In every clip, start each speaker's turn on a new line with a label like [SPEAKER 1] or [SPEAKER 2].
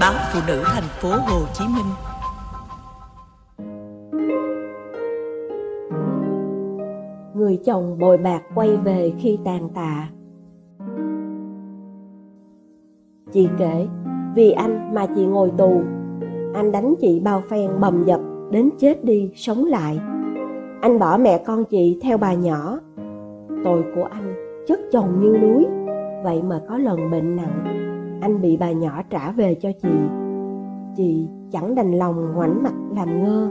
[SPEAKER 1] báo phụ nữ thành phố Hồ Chí Minh.
[SPEAKER 2] Người chồng bồi bạc quay về khi tàn tạ. Chị kể, vì anh mà chị ngồi tù. Anh đánh chị bao phen bầm dập đến chết đi sống lại. Anh bỏ mẹ con chị theo bà nhỏ. Tội của anh chất chồng như núi, vậy mà có lần bệnh nặng, anh bị bà nhỏ trả về cho chị. Chị chẳng đành lòng ngoảnh mặt làm ngơ,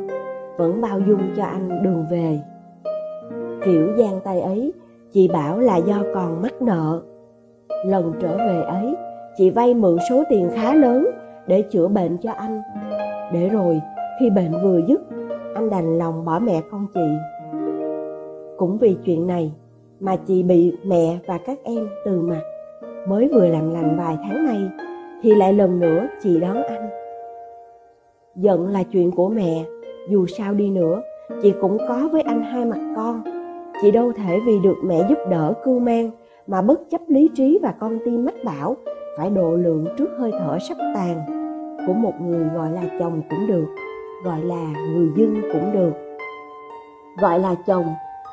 [SPEAKER 2] vẫn bao dung cho anh đường về. Kiểu gian tay ấy, chị bảo là do còn mắc nợ. Lần trở về ấy, chị vay mượn số tiền khá lớn để chữa bệnh cho anh. Để rồi, khi bệnh vừa dứt, anh đành lòng bỏ mẹ con chị. Cũng vì chuyện này mà chị bị mẹ và các em từ mặt. Mới vừa làm lành vài tháng nay thì lại lần nữa chị đón anh. Giận là chuyện của mẹ, dù sao đi nữa, chị cũng có với anh hai mặt con. Chị đâu thể vì được mẹ giúp đỡ cưu mang mà bất chấp lý trí và con tim mách bảo phải độ lượng trước hơi thở sắp tàn của một người gọi là chồng cũng được gọi là người dân cũng được gọi là chồng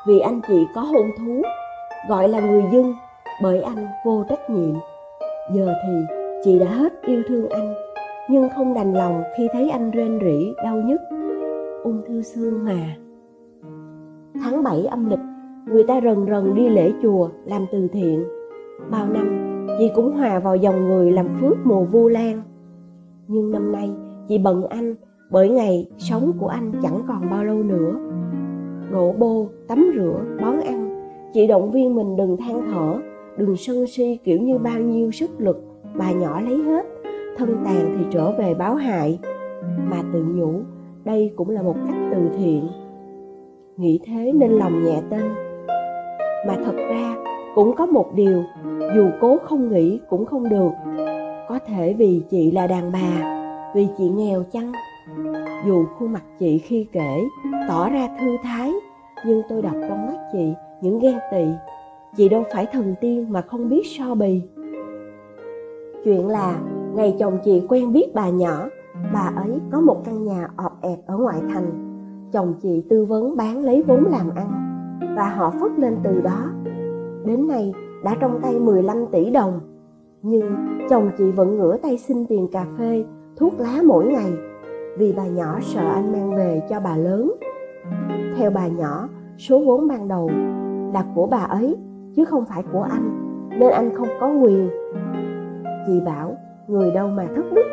[SPEAKER 2] vì anh chị có hôn thú gọi là người dân bởi anh vô trách nhiệm. Giờ thì chị đã hết yêu thương anh, nhưng không đành lòng khi thấy anh rên rỉ, đau nhức. Ung thư xương mà. Tháng 7 âm lịch, người ta rần rần đi lễ chùa, làm từ thiện. Bao năm, chị cũng hòa vào dòng người làm phước mùa vu lan. Nhưng năm nay, chị bận anh, bởi ngày sống của anh chẳng còn bao lâu nữa. Đổ bô, tắm rửa, bón ăn, chị động viên mình đừng than thở đừng sân si kiểu như bao nhiêu sức lực bà nhỏ lấy hết, thân tàn thì trở về báo hại. Mà tự nhủ, đây cũng là một cách từ thiện. Nghĩ thế nên lòng nhẹ tên. Mà thật ra, cũng có một điều, dù cố không nghĩ cũng không được. Có thể vì chị là đàn bà, vì chị nghèo chăng? Dù khuôn mặt chị khi kể, tỏ ra thư thái, nhưng tôi đọc trong mắt chị những ghen tị chị đâu phải thần tiên mà không biết so bì. Chuyện là, ngày chồng chị quen biết bà nhỏ, bà ấy có một căn nhà ọp ẹp ở ngoại thành. Chồng chị tư vấn bán lấy vốn làm ăn, và họ phất lên từ đó. Đến nay, đã trong tay 15 tỷ đồng. Nhưng chồng chị vẫn ngửa tay xin tiền cà phê, thuốc lá mỗi ngày, vì bà nhỏ sợ anh mang về cho bà lớn. Theo bà nhỏ, số vốn ban đầu là của bà ấy chứ không phải của anh, nên anh không có quyền. Chị bảo, người đâu mà thất đức.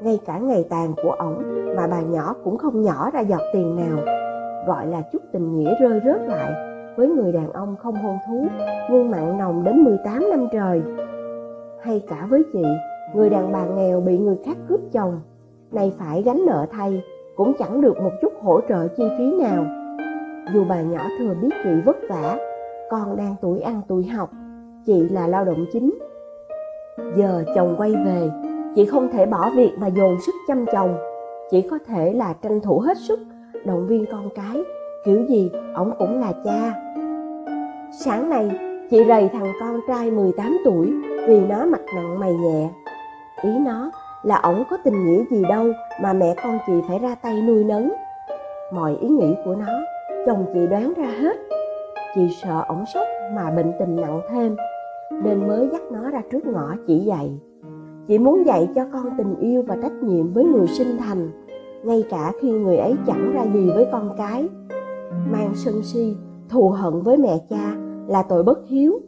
[SPEAKER 2] Ngay cả ngày tàn của ổng mà bà nhỏ cũng không nhỏ ra giọt tiền nào. Gọi là chút tình nghĩa rơi rớt lại, với người đàn ông không hôn thú, nhưng mặn nồng đến 18 năm trời. Hay cả với chị, người đàn bà nghèo bị người khác cướp chồng, nay phải gánh nợ thay, cũng chẳng được một chút hỗ trợ chi phí nào. Dù bà nhỏ thừa biết chị vất vả con đang tuổi ăn tuổi học, chị là lao động chính. Giờ chồng quay về, chị không thể bỏ việc mà dồn sức chăm chồng. Chỉ có thể là tranh thủ hết sức, động viên con cái, kiểu gì ổng cũng là cha. Sáng nay, chị rầy thằng con trai 18 tuổi vì nó mặt nặng mày nhẹ. Ý nó là ổng có tình nghĩa gì đâu mà mẹ con chị phải ra tay nuôi nấng. Mọi ý nghĩ của nó, chồng chị đoán ra hết chị sợ ổng sốc mà bệnh tình nặng thêm, nên mới dắt nó ra trước ngõ chỉ dạy. Chị muốn dạy cho con tình yêu và trách nhiệm với người sinh thành, ngay cả khi người ấy chẳng ra gì với con cái. Mang sân si, thù hận với mẹ cha là tội bất hiếu,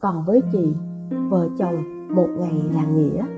[SPEAKER 2] còn với chị, vợ chồng một ngày là nghĩa.